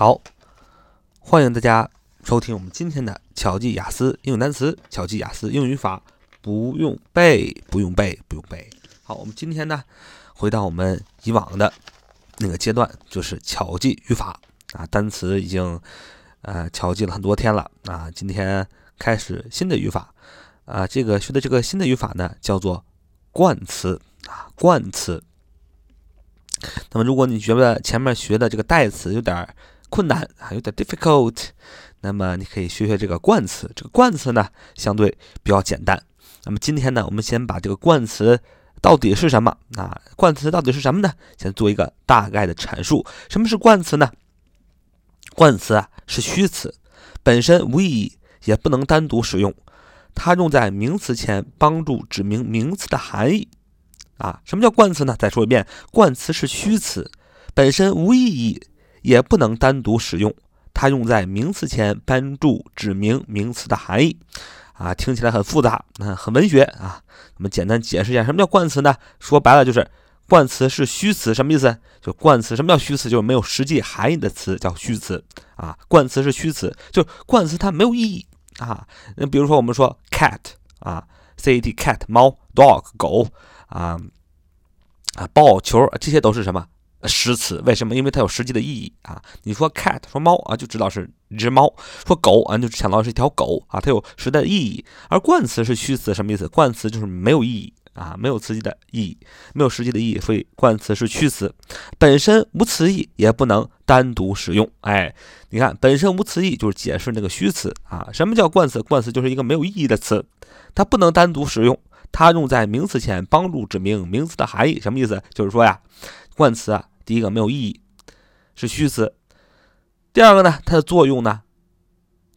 好，欢迎大家收听我们今天的巧记雅思英语单词、巧记雅思英语语法，不用背，不用背，不用背。好，我们今天呢，回到我们以往的那个阶段，就是巧记语法啊，单词已经呃巧记了很多天了啊，今天开始新的语法啊，这个学的这个新的语法呢，叫做冠词啊，冠词。那么，如果你觉得前面学的这个代词有点儿困难啊，有点 difficult，那么你可以学学这个冠词。这个冠词呢，相对比较简单。那么今天呢，我们先把这个冠词到底是什么啊？冠词到底是什么呢？先做一个大概的阐述。什么是冠词呢？冠词啊是虚词，本身无意义，也不能单独使用。它用在名词前，帮助指明名词的含义。啊，什么叫冠词呢？再说一遍，冠词是虚词，本身无意义，也不能单独使用。它用在名词前，帮助指明名词的含义。啊，听起来很复杂，嗯，很文学啊。我们简单解释一下，什么叫冠词呢？说白了就是冠词是虚词，什么意思？就冠词，什么叫虚词？就是没有实际含义的词叫虚词。啊，冠词是虚词，就冠词它没有意义啊。那比如说我们说 cat 啊，c a t cat 猫，dog 狗。啊啊，抱球，这些都是什么实词？为什么？因为它有实际的意义啊。你说 cat 说猫啊，就知道是一只猫；说狗啊，就想到是一条狗啊，它有实在的意义。而冠词是虚词，什么意思？冠词就是没有意义啊，没有实际的意义，没有实际的意义，所以冠词是虚词，本身无词义，也不能单独使用。哎，你看，本身无词义就是解释那个虚词啊。什么叫冠词？冠词就是一个没有意义的词，它不能单独使用。它用在名词前，帮助指明名词的含义，什么意思？就是说呀，冠词啊，第一个没有意义，是虚词；第二个呢，它的作用呢，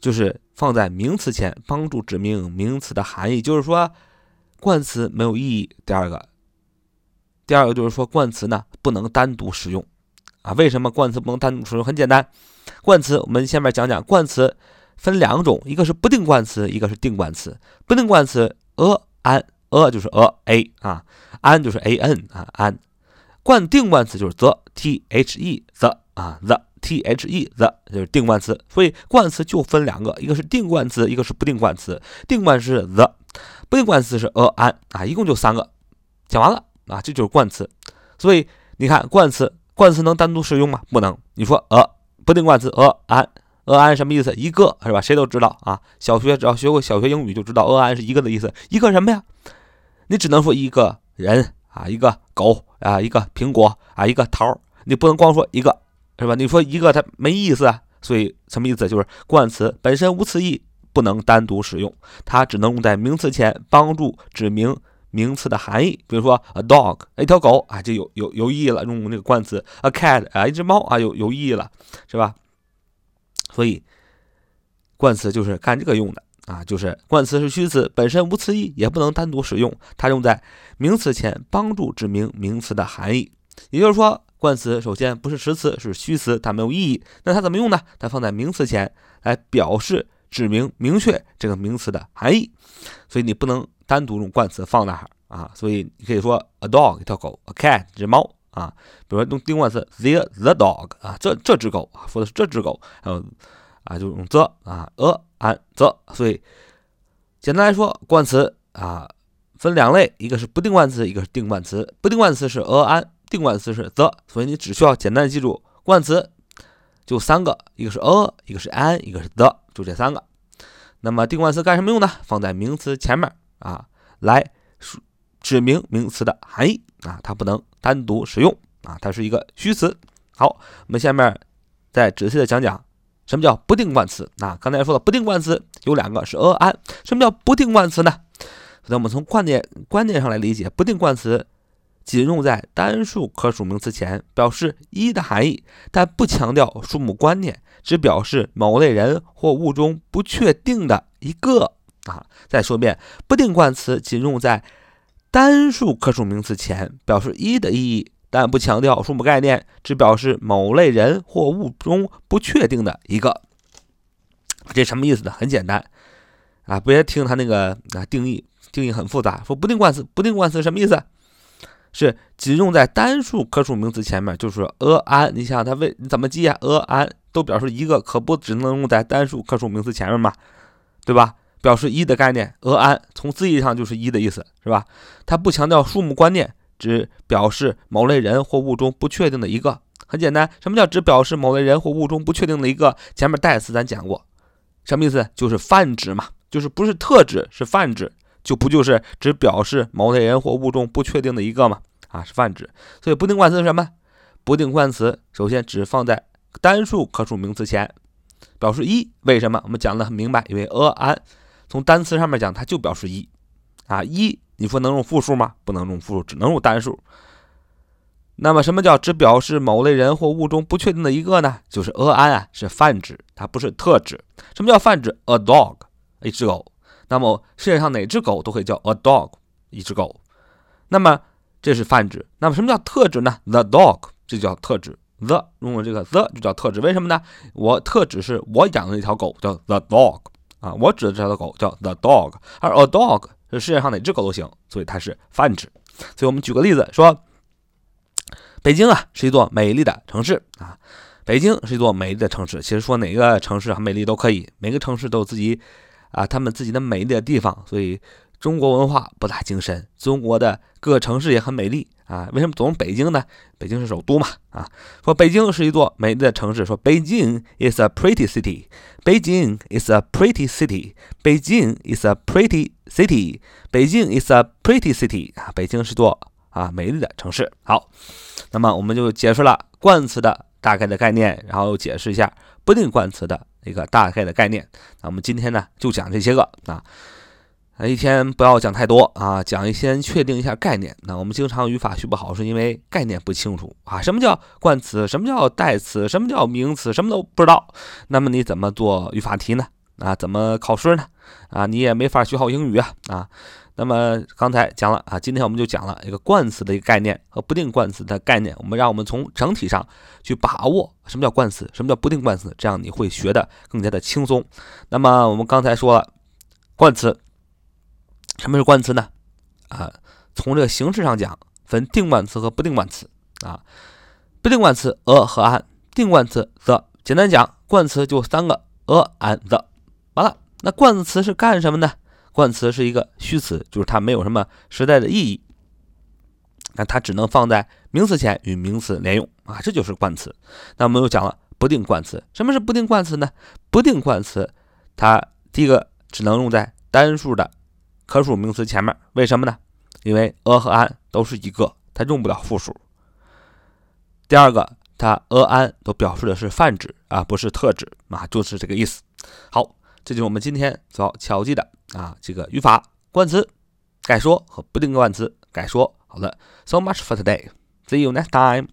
就是放在名词前，帮助指明名词的含义。就是说，冠词没有意义。第二个，第二个就是说，冠词呢不能单独使用啊。为什么冠词不能单独使用？很简单，冠词我们下面讲讲，冠词分两种，一个是不定冠词，一个是定冠词。不定冠词，a、an。a 就是 a a 啊，an 就是 a n 啊 an，冠定冠词就是 the t h e the 啊 the t h e the 就是定冠词，所以冠词就分两个，一个是定冠词，一个是不定冠词。定冠词是 the，不定冠词是 a an 啊，一共就三个，讲完了啊，这就是冠词。所以你看冠词，冠词能单独使用吗？不能。你说 a 不定冠词 a an。a an 什么意思？一个是吧？谁都知道啊，小学只要学过小学英语就知道 a an 是一个的意思。一个什么呀？你只能说一个人啊，一个狗啊，一个苹果啊，一个桃儿，你不能光说一个，是吧？你说一个它没意思啊。所以什么意思？就是冠词本身无词义，不能单独使用，它只能用在名词前，帮助指明名词的含义。比如说 a dog，一条狗啊，就有有有意义了。用那个冠词 a cat 啊，一只猫啊，有有意义了，是吧？所以冠词就是干这个用的。啊，就是冠词是虚词，本身无词义，也不能单独使用。它用在名词前，帮助指明名词的含义。也就是说，冠词首先不是实词，是虚词，它没有意义。那它怎么用呢？它放在名词前来表示、指明、明确这个名词的含义。所以你不能单独用冠词放那儿啊。所以你可以说 a dog 一条狗，a cat 一只猫啊。比如说用定冠词 the the dog 啊，这这只狗啊，说的是这只狗。还有啊，就用 the 啊，a。安 the，所以简单来说，冠词啊分两类，一个是不定冠词，一个是定冠词。不定冠词是 a an，定冠词是 the，所以你只需要简单记住冠词就三个，一个是 a，一个是 an，一个是 the，就这三个。那么定冠词干什么用呢？放在名词前面啊，来指明名词的含义啊，它不能单独使用啊，它是一个虚词。好，我们下面再仔细的讲讲。什么叫不定冠词？啊，刚才说的不定冠词有两个是 a an。什么叫不定冠词呢？那我们从观念观念上来理解，不定冠词仅用在单数可数名词前，表示一的含义，但不强调数目观念，只表示某类人或物中不确定的一个。啊，再说一遍，不定冠词仅用在单数可数名词前，表示一的意义。但不强调数目概念，只表示某类人或物中不确定的一个。这什么意思呢？很简单啊，别听他那个啊定义，定义很复杂。说不定冠词，不定冠词什么意思？是仅用在单数可数名词前面，就是 a an。你想它为你怎么记啊？a an 都表示一个，可不只能用在单数可数名词前面嘛，对吧？表示一的概念，a an 从字义上就是一的意思，是吧？它不强调数目观念，只表示某类人或物中不确定的一个。很简单，什么叫只表示某类人或物中不确定的一个？前面代词咱讲过，什么意思？就是泛指嘛，就是不是特指，是泛指。就不就是只表示某类人或物中不确定的一个嘛？啊，是泛指。所以不定冠词是什么？不定冠词首先只放在单数可数名词前，表示一。为什么？我们讲的很明白，因为 a an 从单词上面讲，它就表示一。啊，一，你说能用复数吗？不能用复数，只能用单数。那么什么叫只表示某类人或物中不确定的一个呢？就是 a an 啊，是泛指，它不是特指。什么叫泛指？a dog，一只狗。那么世界上哪只狗都可以叫 a dog，一只狗。那么这是泛指。那么什么叫特指呢？the dog，这叫特指。the 用了这个 the 就叫特指。为什么呢？我特指是我养的一条狗叫 the dog 啊，我指的这条狗叫 the dog，而 a dog 这世界上哪只狗都行，所以它是泛指。所以我们举个例子说，北京啊是一座美丽的城市啊，北京是一座美丽的城市。其实说哪个城市很美丽都可以，每个城市都有自己。啊，他们自己的美丽的地方，所以中国文化博大精深，中国的各城市也很美丽啊。为什么总是北京呢？北京是首都嘛啊。说北京是一座美丽的城市，说北京 is a pretty city，北京 is a pretty city，北京 is a pretty city，北京 is a pretty city 啊，北京是座啊美丽的城市。好，那么我们就解释了冠词的大概的概念，然后解释一下不定冠词的。一个大概的概念，那我们今天呢就讲这些个啊，啊一天不要讲太多啊，讲一些确定一下概念。那我们经常语法学不好，是因为概念不清楚啊，什么叫冠词，什么叫代词，什么叫名词，什么都不知道。那么你怎么做语法题呢？啊，怎么考试呢？啊，你也没法学好英语啊啊。那么刚才讲了啊，今天我们就讲了一个冠词的一个概念和不定冠词的概念。我们让我们从整体上去把握什么叫冠词，什么叫不定冠词，这样你会学的更加的轻松。那么我们刚才说了冠词，什么是冠词呢？啊，从这个形式上讲，分定冠词和不定冠词啊。不定冠词 a 和 an，定冠词 the。简单讲，冠词就三个 a an the。完了，那冠词是干什么呢？冠词是一个虚词，就是它没有什么实在的意义，那它只能放在名词前与名词连用啊，这就是冠词。那我们又讲了不定冠词，什么是不定冠词呢？不定冠词它第一个只能用在单数的可数名词前面，为什么呢？因为 a 和 an 都是一个，它用不了复数。第二个，它 a an 都表示的是泛指啊，不是特指啊，就是这个意思。好。这就是我们今天所要敲击的啊，这个语法冠词概说和不定冠词概说。好了，so much for today. See you next time.